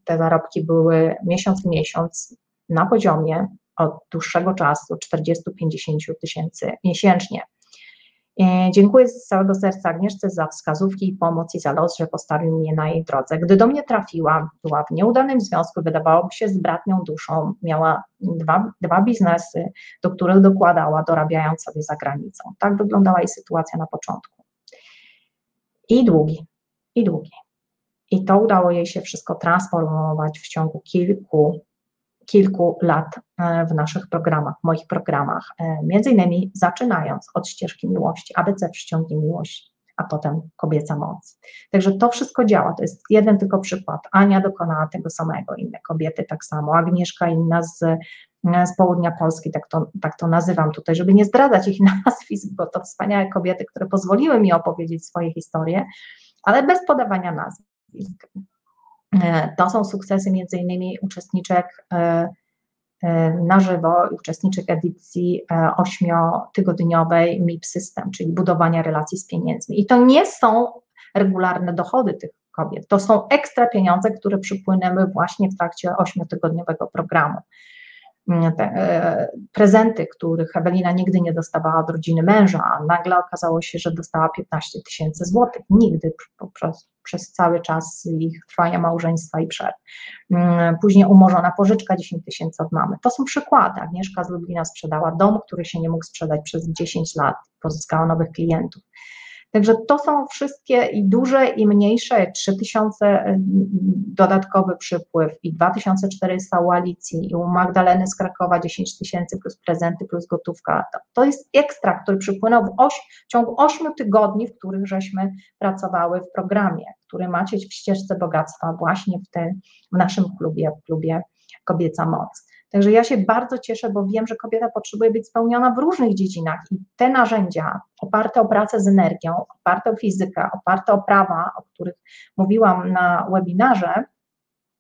te zarobki były miesiąc w miesiąc na poziomie od dłuższego czasu 40-50 tysięcy miesięcznie. E, dziękuję z całego serca Agnieszce za wskazówki i pomoc i za los, że postawił mnie na jej drodze. Gdy do mnie trafiła, była w nieudanym związku, wydawałoby się z bratnią duszą, miała dwa, dwa biznesy, do których dokładała, dorabiając sobie za granicą. Tak wyglądała jej sytuacja na początku. I długi, i długi. I to udało jej się wszystko transformować w ciągu kilku kilku lat e, w naszych programach, moich programach, e, między innymi zaczynając od ścieżki miłości, ABC przyciągnie miłość, a potem kobieca moc. Także to wszystko działa, to jest jeden tylko przykład. Ania dokonała tego samego, inne kobiety tak samo, Agnieszka inna z, z południa Polski, tak to, tak to nazywam tutaj, żeby nie zdradzać ich nazwisk, bo to wspaniałe kobiety, które pozwoliły mi opowiedzieć swoje historie, ale bez podawania nazwisk. E, to są sukcesy między innymi uczestniczek e, e, na żywo, uczestniczek edycji ośmiotygodniowej MIP System, czyli budowania relacji z pieniędzmi. I to nie są regularne dochody tych kobiet, to są ekstra pieniądze, które przypłynęły właśnie w trakcie ośmiotygodniowego programu. mm, te, prezenty, których Ewelina nigdy nie dostawała od rodziny męża, a nagle okazało się, że dostała 15 tysięcy złotych. Nigdy przez, przez cały czas ich trwania małżeństwa i przed. Mm, później umorzona pożyczka 10 tysięcy od mamy. To są przykłady. Agnieszka z Lublina sprzedała dom, który się nie mógł sprzedać przez 10 lat, pozyskała nowych klientów. Także to są wszystkie i duże, i mniejsze, 3000 y, dodatkowy przypływ i 2400 u Alicji i u Magdaleny z Krakowa 10 tysięcy plus prezenty plus gotówka. To, jest ekstra, który przypłynął w, oś, w ciągu 8 tygodni, w których żeśmy pracowały w programie, który macie w ścieżce bogactwa właśnie w, te, w naszym klubie, w klubie Kobieca Moc. Także ja się bardzo cieszę, bo wiem, że kobieta potrzebuje być spełniona w różnych dziedzinach. I te narzędzia oparte o pracę z energią, oparte o fizykę, oparte o prawa, o których mówiłam na webinarze,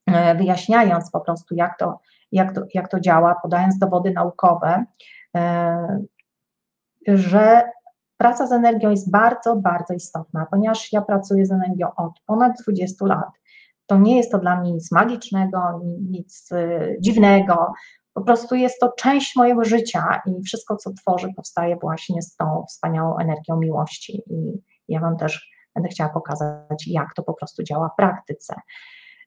e, wyjaśniając po prostu, jak to, jak to, jak to działa, podając dowody naukowe, e, że praca z energią jest bardzo, bardzo istotna, ponieważ ja pracuję z energią od ponad 20 lat to nie jest to dla mnie nic magicznego, nic y, dziwnego. Po prostu jest to część mojego życia i wszystko, co tworzę, powstaje właśnie z tą wspaniałą energią miłości. I ja Wam też będę chciała pokazać, jak to po prostu działa w praktyce.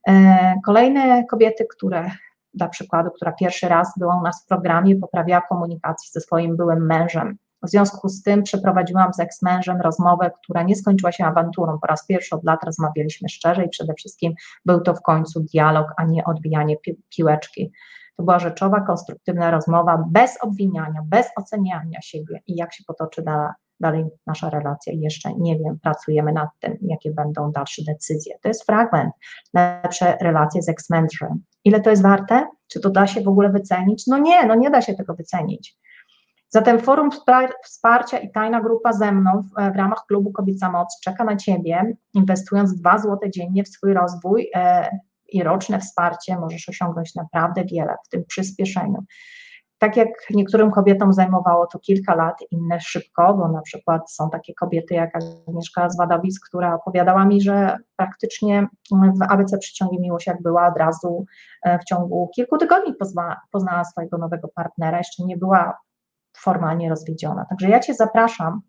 E, kolejne kobiety, które dla przykładu, która pierwszy raz była u nas w programie, poprawiała komunikację ze swoim byłym mężem, w związku z tym przeprowadziłam z eks-mężem rozmowę, która nie skończyła się awanturą. Po raz pierwszy od lat rozmawialiśmy szczerze i przede wszystkim był to w końcu dialog, a nie odbijanie pi piłeczki. To była rzeczowa, konstruktywna rozmowa, bez obwiniania, bez oceniania siebie i jak się potoczy da, dalej nasza relacja. Jeszcze nie wiem, pracujemy nad tym, jakie będą dalsze decyzje. To jest fragment, lepsze relacje z eks-mężem. Ile to jest warte? Czy to da się w ogóle wycenić? No nie, no nie da się tego wycenić. Zatem Forum Wsparcia i Tajna Grupa ze mną w, w ramach klubu Kobieca Moc czeka na Ciebie, inwestując 2 zł dziennie w swój rozwój e, i roczne wsparcie możesz osiągnąć naprawdę wiele w tym przyspieszeniu. Tak jak niektórym kobietom zajmowało to kilka lat, inne szybko, bo na przykład są takie kobiety jak Agnieszka z Wadowic, która opowiadała mi, że praktycznie w ABC Przyciągi Miłość jak była od razu e, w ciągu kilku tygodni pozna, poznała swojego nowego partnera, jeszcze nie była formalnie rozwiedziona. Także ja Cię zapraszam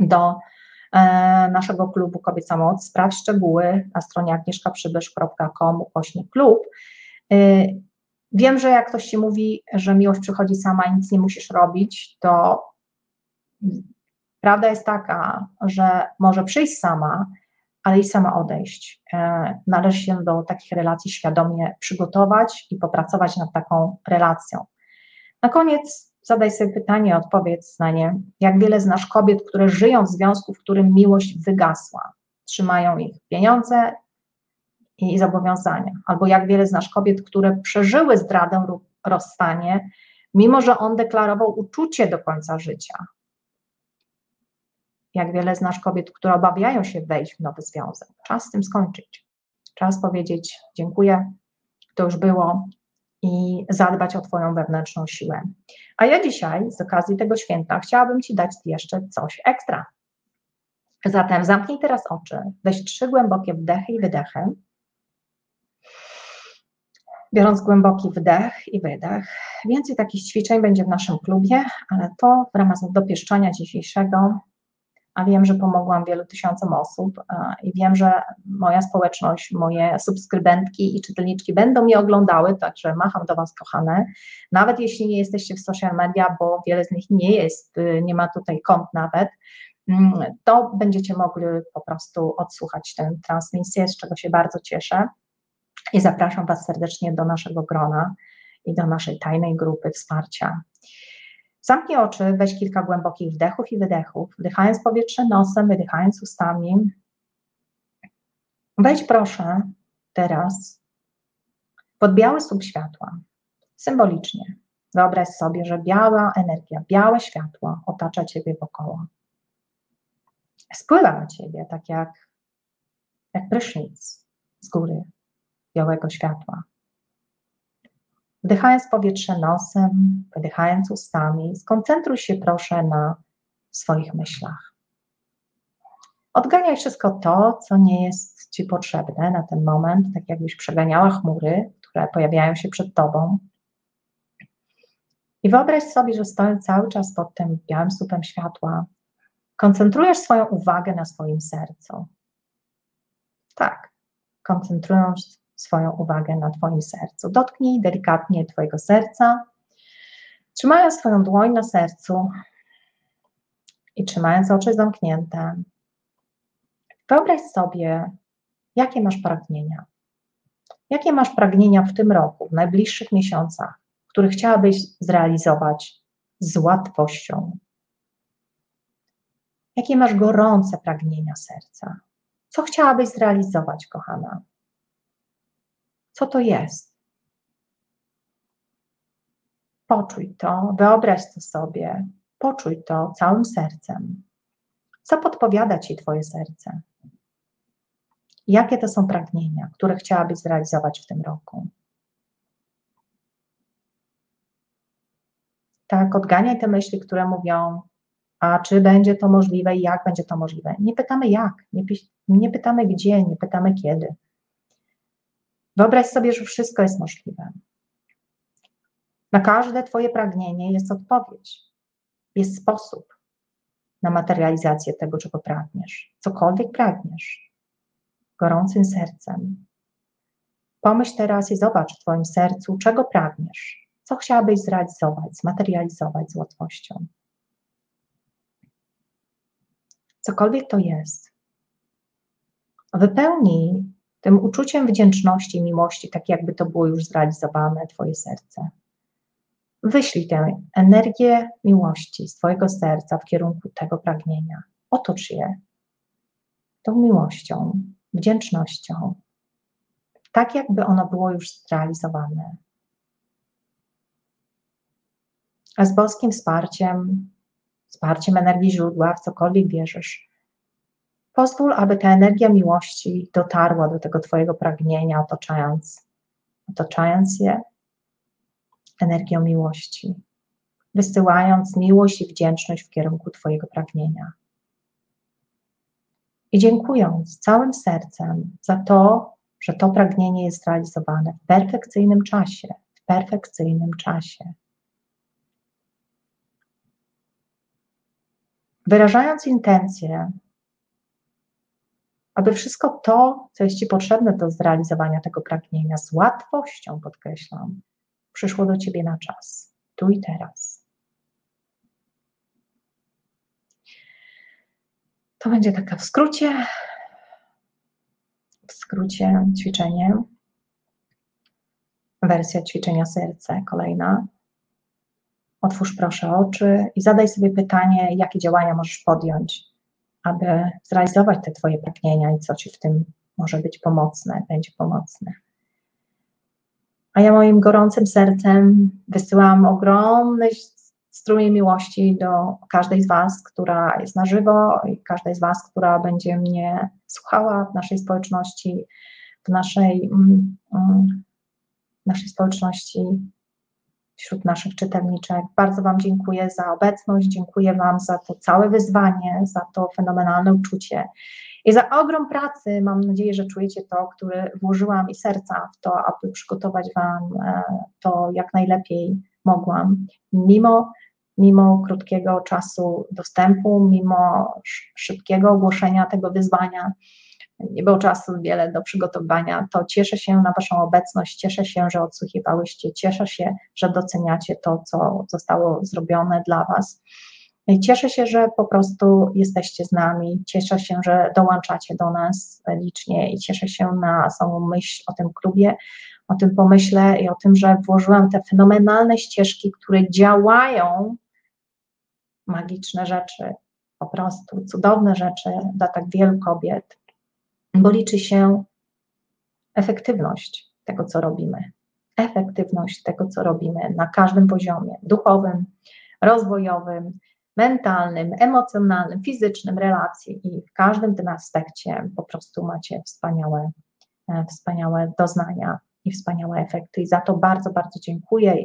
do e, naszego klubu Kobieca Moc. Sprawdź szczegóły na stronie agnieszkaprzybysz.com ukośnik klub. E, wiem, że jak ktoś Ci mówi, że miłość przychodzi sama i nic nie musisz robić, to prawda jest taka, że może przyjść sama, ale i sama odejść. E, należy się do takich relacji świadomie przygotować i popracować nad taką relacją. Na koniec Zadaj sobie pytanie, odpowiedz na nie. Jak wiele znasz kobiet, które żyją w związku, w którym miłość wygasła? Trzymają ich pieniądze i zobowiązania. Albo jak wiele znasz kobiet, które przeżyły zdradę lub rozstanie, mimo że on deklarował uczucie do końca życia. Jak wiele znasz kobiet, które obawiają się wejść w nowy związek. Czas z tym skończyć. Czas powiedzieć dziękuję, to już było, i zadbać o Twoją wewnętrzną siłę. A ja dzisiaj, z okazji tego święta, chciałabym Ci dać jeszcze coś ekstra. Zatem zamknij teraz oczy, weź trzy głębokie wdechy i wydechy. Biorąc głęboki wdech i wydech. Więcej takich ćwiczeń będzie w naszym klubie, ale to w ramach dopieszczania dzisiejszego a wiem, że pomogłam wielu tysiącom osób i wiem, że moja społeczność, moje subskrybentki i czytelniczki będą mnie oglądały, także macham do Was, kochane. Nawet jeśli nie jesteście w social media, bo wiele z nich nie jest, y, nie ma tutaj kont nawet, mm, to będziecie mogli po prostu odsłuchać tę transmisję, z czego się bardzo cieszę. I zapraszam Was serdecznie do naszego grona i do naszej tajnej grupy wsparcia. Zamknij oczy, weź kilka głębokich wdechów i wydechów, wdychając powietrze nosem, wydychając ustami. Wejdź proszę teraz pod biały słup światła, symbolicznie. Wyobraź sobie, że biała energia, białe światło otacza Ciebie wokoło. Spływa na Ciebie, tak jak, jak prysznic z góry białego światła. Wdychając powietrze nosem, wydychając ustami, skoncentruj się proszę na swoich myślach. Odganiaj wszystko to, co nie jest Ci potrzebne na ten moment, tak jakbyś przeganiała chmury, które pojawiają się przed Tobą. I wyobraź sobie, że stojąc cały czas pod tym białym słupem światła, koncentrujesz swoją uwagę na swoim sercu. Tak, koncentrując swoją uwagę na Twoim sercu. Dotknij delikatnie Twojego serca, trzymając swoją dłoń na sercu i trzymając oczy zamknięte. Wyobraź sobie, jakie masz pragnienia. Jakie masz pragnienia w tym roku, w najbliższych miesiącach, które chciałabyś zrealizować z łatwością? Jakie masz gorące pragnienia serca? Co chciałabyś zrealizować, kochana? Co to jest? Poczuj to, wyobraź to sobie, poczuj to całym sercem. Co podpowiada ci Twoje serce? Jakie to są pragnienia, które chciałabyś zrealizować w tym roku? Tak, odganiaj te myśli, które mówią, a czy będzie to możliwe i jak będzie to możliwe. Nie pytamy jak, nie, nie pytamy gdzie, nie pytamy kiedy. Wyobraź sobie, że wszystko jest możliwe. Na każde Twoje pragnienie jest odpowiedź, jest sposób na materializację tego, czego pragniesz. Cokolwiek pragniesz, gorącym sercem. Pomyśl teraz i zobacz w Twoim sercu, czego pragniesz, co chciałabyś zrealizować, zmaterializować z łatwością. Cokolwiek to jest. Wypełnij tym uczuciem wdzięczności, miłości, tak jakby to było już zrealizowane, Twoje serce. Wyślij tę energię miłości z Twojego serca w kierunku tego pragnienia. Otocz je tą miłością, wdzięcznością, tak jakby ono było już zrealizowane. A z boskim wsparciem, wsparciem energii źródła, w cokolwiek wierzysz, Pozwól, aby ta energia miłości dotarła do tego Twojego pragnienia, otaczając, otaczając je energią miłości, wysyłając miłość i wdzięczność w kierunku Twojego pragnienia. I dziękując całym sercem za to, że to pragnienie jest realizowane w perfekcyjnym czasie, w perfekcyjnym czasie. Wyrażając intencję aby wszystko to, co jest Ci potrzebne do zrealizowania tego pragnienia, z łatwością, podkreślam, przyszło do Ciebie na czas, tu i teraz. To będzie taka w skrócie, w skrócie ćwiczenie. Wersja ćwiczenia serce, kolejna. Otwórz proszę oczy i zadaj sobie pytanie, jakie działania możesz podjąć, aby zrealizować te Twoje pragnienia i co Ci w tym może być pomocne, będzie pomocne. A ja moim gorącym sercem wysyłam ogromny strumień miłości do każdej z Was, która jest na żywo i każdej z Was, która będzie mnie słuchała w naszej społeczności, w naszej, mm, mm, naszej społeczności wśród naszych czytelniczek. Bardzo Wam dziękuję za obecność, dziękuję Wam za to całe wyzwanie, za to fenomenalne uczucie i za ogrom pracy. Mam nadzieję, że czujecie to, które włożyłam i serca w to, aby przygotować Wam e, to jak najlepiej mogłam. Mimo mimo krótkiego czasu dostępu, mimo szybkiego ogłoszenia tego wyzwania, nie było czasu wiele do przygotowania, to cieszę się na Waszą obecność, cieszę się, że odsłuchiwałyście, cieszę się, że doceniacie to, co zostało zrobione dla Was. Cieszę się, że po prostu jesteście z nami, cieszę się, że dołączacie do nas licznie i cieszę się na samą myśl o tym klubie, o tym pomyśle i o tym, że włożyłam te fenomenalne ścieżki, które działają, magiczne rzeczy, po prostu cudowne rzeczy dla tak wielu kobiet bo liczy się efektywność tego, co robimy. Efektywność tego, co robimy na każdym poziomie duchowym, rozwojowym, mentalnym, emocjonalnym, fizycznym, relacji i w każdym tym aspekcie po prostu macie wspaniałe, e, wspaniałe doznania i wspaniałe efekty. I za to bardzo, bardzo dziękuję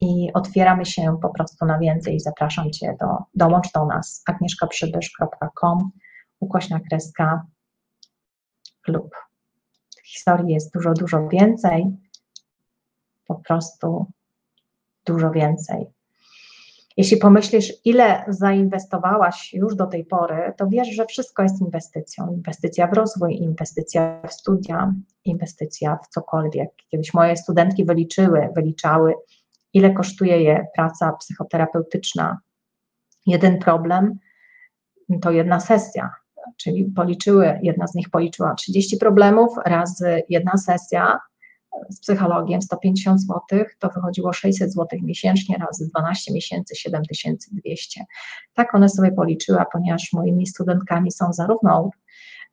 i otwieramy się po prostu na więcej. Zapraszam Cię do, dołącz do nas agnieszkaprzybysz.com ukośna kreska lub historii jest dużo, dużo więcej. Po prostu dużo więcej. Jeśli pomyślisz, ile zainwestowałaś już do tej pory, to wiesz, że wszystko jest inwestycją. Inwestycja w rozwój, inwestycja w studia, inwestycja w cokolwiek. Kiedyś moje studentki wyliczyły, wyliczały, ile kosztuje je praca psychoterapeutyczna. Jeden problem to jedna sesja, czyli policzyły, jedna z nich policzyła 30 problemów razy jedna sesja, z psychologiem 150 zł, to wychodziło 600 zł miesięcznie razy 12 miesięcy 7200. Tak one sobie policzyły, ponieważ moimi studentkami są zarówno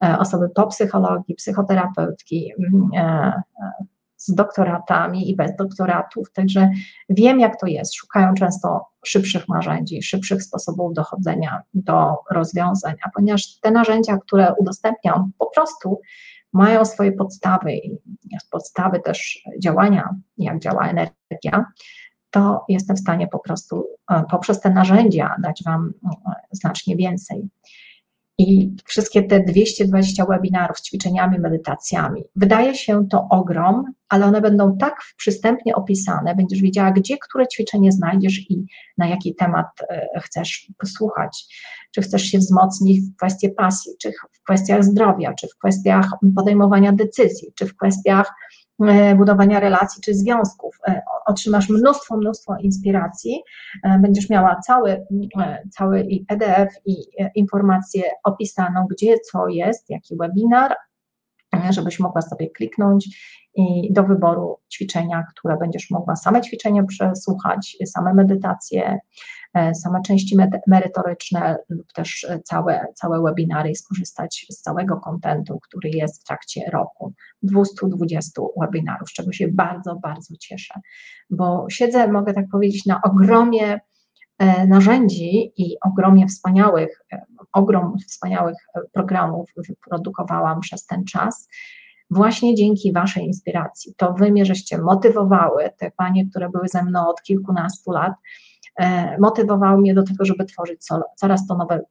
e, osoby po psychologii, psychoterapeutki, mm, e, e, z doktoratami i bez doktoratów, także wiem, jak to jest. Szukają często szybszych narzędzi, szybszych sposobów dochodzenia do rozwiązań, a ponieważ te narzędzia, które udostępniam, po prostu mają swoje podstawy i podstawy też działania, jak działa energia, to jestem w stanie po prostu e, poprzez te narzędzia dać Wam e, znacznie więcej. I wszystkie te 220 webinarów z ćwiczeniami, medytacjami. Wydaje się to ogrom, ale one będą tak przystępnie opisane, będziesz wiedziała, gdzie które ćwiczenie znajdziesz i na jaki temat e, chcesz posłuchać. Czy chcesz się wzmocnić w kwestii pasji, czy w kwestiach zdrowia, czy w kwestiach podejmowania decyzji, czy w kwestiach budowania relacji czy związków. E, otrzymasz mnóstwo, mnóstwo inspiracji, e, będziesz miała cały, cały i PDF i informację opisaną, gdzie co jest, jaki webinar, żebyś mogła sobie kliknąć i do wyboru ćwiczenia, które będziesz mogła same ćwiczenia przesłuchać, same medytacje, E, same części merytoryczne lub też e, całe, całe webinary i skorzystać z całego kontentu, który jest w trakcie roku. 220 webinarów, z czego się bardzo, bardzo cieszę, bo siedzę, mogę tak powiedzieć, na ogromie e, narzędzi i ogromie wspaniałych, ogrom wspaniałych programów wyprodukowałam przez ten czas właśnie dzięki Waszej inspiracji. To Wy mnie żeście motywowały, te panie, które były ze mną od kilkunastu lat, E, motywowały mnie do tego, żeby tworzyć coraz to nowe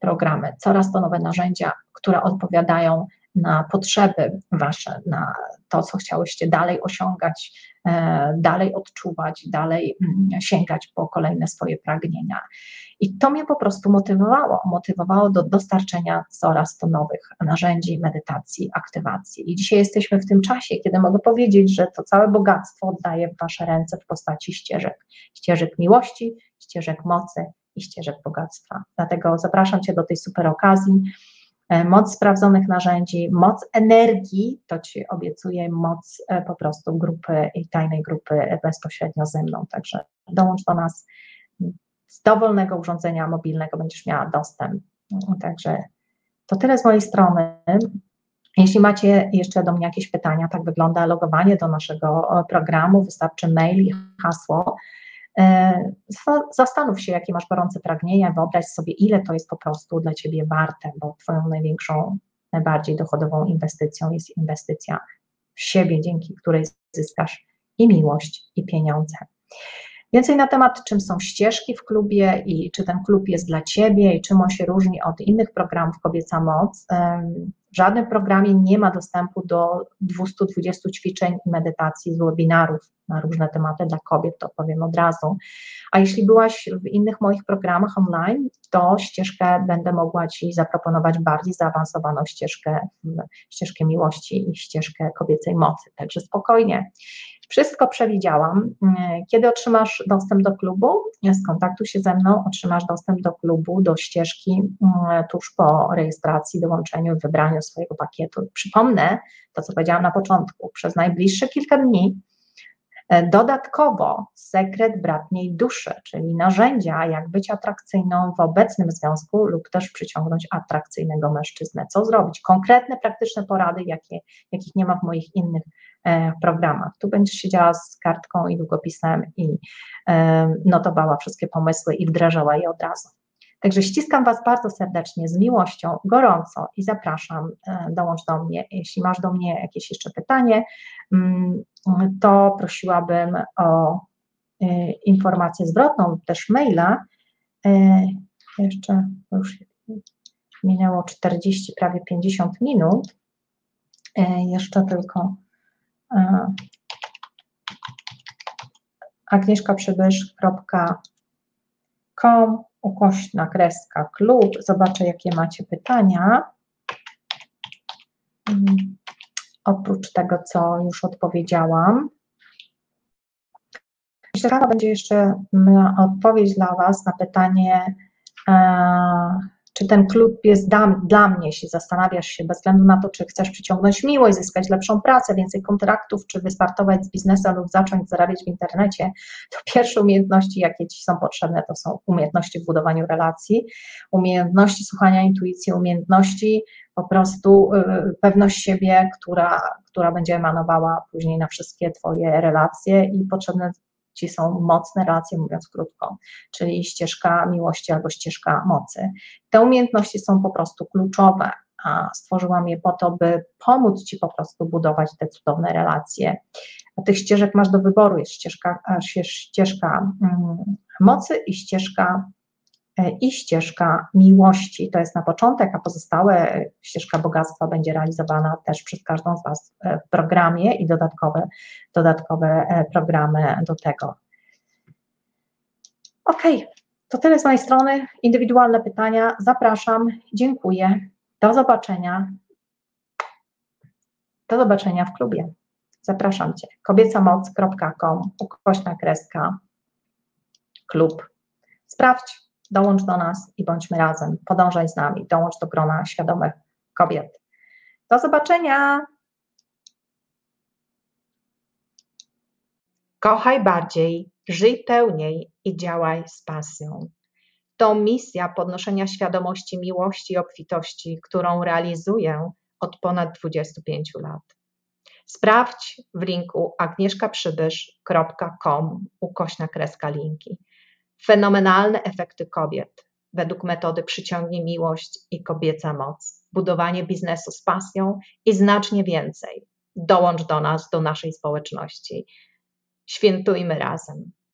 programy, coraz to nowe narzędzia, które odpowiadają na potrzeby Wasze, na to, co chciałyście dalej osiągać, e, dalej odczuwać, dalej mm, sięgać po kolejne swoje pragnienia. I to mnie po prostu motywowało, motywowało do dostarczenia coraz to nowych narzędzi, medytacji, aktywacji. I dzisiaj jesteśmy w tym czasie, kiedy mogę powiedzieć, że to całe bogactwo oddaję w Wasze ręce w postaci ścieżek, ścieżek miłości, ścieżek mocy i ścieżek bogactwa. Dlatego zapraszam Cię do tej super okazji. E, moc sprawdzonych narzędzi, moc energii, to Ci obiecuję, moc e, po prostu grupy i tajnej grupy bezpośrednio ze mną. Także dołącz do nas z dowolnego urządzenia mobilnego, będziesz miała dostęp. Także to tyle z mojej strony. Jeśli macie jeszcze do mnie jakieś pytania, tak wygląda logowanie do naszego e, programu, wystarczy mail i hasło. E, zastanów się, jakie masz gorące pragnienia, wyobraź sobie, ile to jest po prostu dla Ciebie warte, bo Twoją największą, najbardziej dochodową inwestycją jest inwestycja w siebie, dzięki której zyskasz i miłość, i pieniądze. Więcej na temat, czym są ścieżki w klubie i czy ten klub jest dla Ciebie i czym on się różni od innych programów Kobieca Moc. W żadnym programie nie ma dostępu do 220 ćwiczeń i medytacji z webinarów na różne tematy dla kobiet, to powiem od razu. A jeśli byłaś w innych moich programach online, to ścieżkę będę mogła Ci zaproponować bardziej zaawansowaną ścieżkę, ścieżkę miłości i ścieżkę kobiecej mocy. Także spokojnie. Wszystko przewidziałam. Kiedy otrzymasz dostęp do klubu, skontaktuj się ze mną, otrzymasz dostęp do klubu, do ścieżki mm, tuż po rejestracji, dołączeniu wybraniu swojego pakietu. Przypomnę to, co powiedziałam na początku, przez najbliższe kilka dni dodatkowo sekret bratniej duszy, czyli narzędzia, jak być atrakcyjną w obecnym związku lub też przyciągnąć atrakcyjnego mężczyznę. Co zrobić? Konkretne, praktyczne porady, jakie, jakich nie ma w moich innych e, programach. Tu będziesz siedziała z kartką i długopisem i e, notowała wszystkie pomysły i wdrażała je od razu. Także ściskam Was bardzo serdecznie, z miłością, gorąco i zapraszam, e, dołącz do mnie. Jeśli masz do mnie jakieś jeszcze pytanie, mm, to prosiłabym o e, informację zwrotną też maila. E, jeszcze już minęło 40, prawie 50 minut. Jeszcze tylko agnieszkaprzybysz.com ukośna kreska klub. Zobaczę, jakie macie pytania. Mm, oprócz tego, co już odpowiedziałam. Że będzie jeszcze odpowiedź dla Was na pytanie, e, czy ten klub jest dla, dla mnie, jeśli zastanawiasz się, bez względu na to, czy chcesz przyciągnąć miłość, zyskać lepszą pracę, więcej kontraktów, czy wystartować z biznesem lub zacząć zarabiać w internecie, to pierwsze umiejętności, jakie Ci są potrzebne, to są umiejętności w budowaniu relacji, umiejętności słuchania intuicji, umiejętności po prostu y, pewność siebie, która, która będzie emanowała później na wszystkie Twoje relacje i potrzebne Ci są mocne relacje, mówiąc krótko, czyli ścieżka miłości albo ścieżka mocy. Te umiejętności są po prostu kluczowe, a stworzyłam je po to, by pomóc Ci po prostu budować te cudowne relacje. A tych ścieżek masz do wyboru, jest ścieżka, jest ścieżka mm, mocy i ścieżka E, i ścieżka miłości. To jest na początek, a pozostałe ścieżka bogactwa będzie realizowana też przez każdą z Was e, w programie i dodatkowe, dodatkowe e, programy do tego. Ok, to tyle z mojej strony. Indywidualne pytania. Zapraszam. Dziękuję. Do zobaczenia. Do zobaczenia w klubie. Zapraszam Cię. kobiecamoc.com ukośna kreska klub. Sprawdź dołącz do nas i bądźmy razem, podążaj z nami, dołącz do grona świadomych kobiet. Do zobaczenia! Kochaj bardziej, żyj pełniej i działaj z pasją. To misja podnoszenia świadomości miłości i obfitości, którą realizuję od ponad 25 lat. Sprawdź w linku agnieszkaprzybysz.com ukośna kreska linki. Fenomenalne efekty kobiet według metody Przyciągnie Miłość i Kobieca Moc. Budowanie biznesu z pasją i znacznie więcej. Dołącz do nas, do naszej społeczności. Świętujmy razem.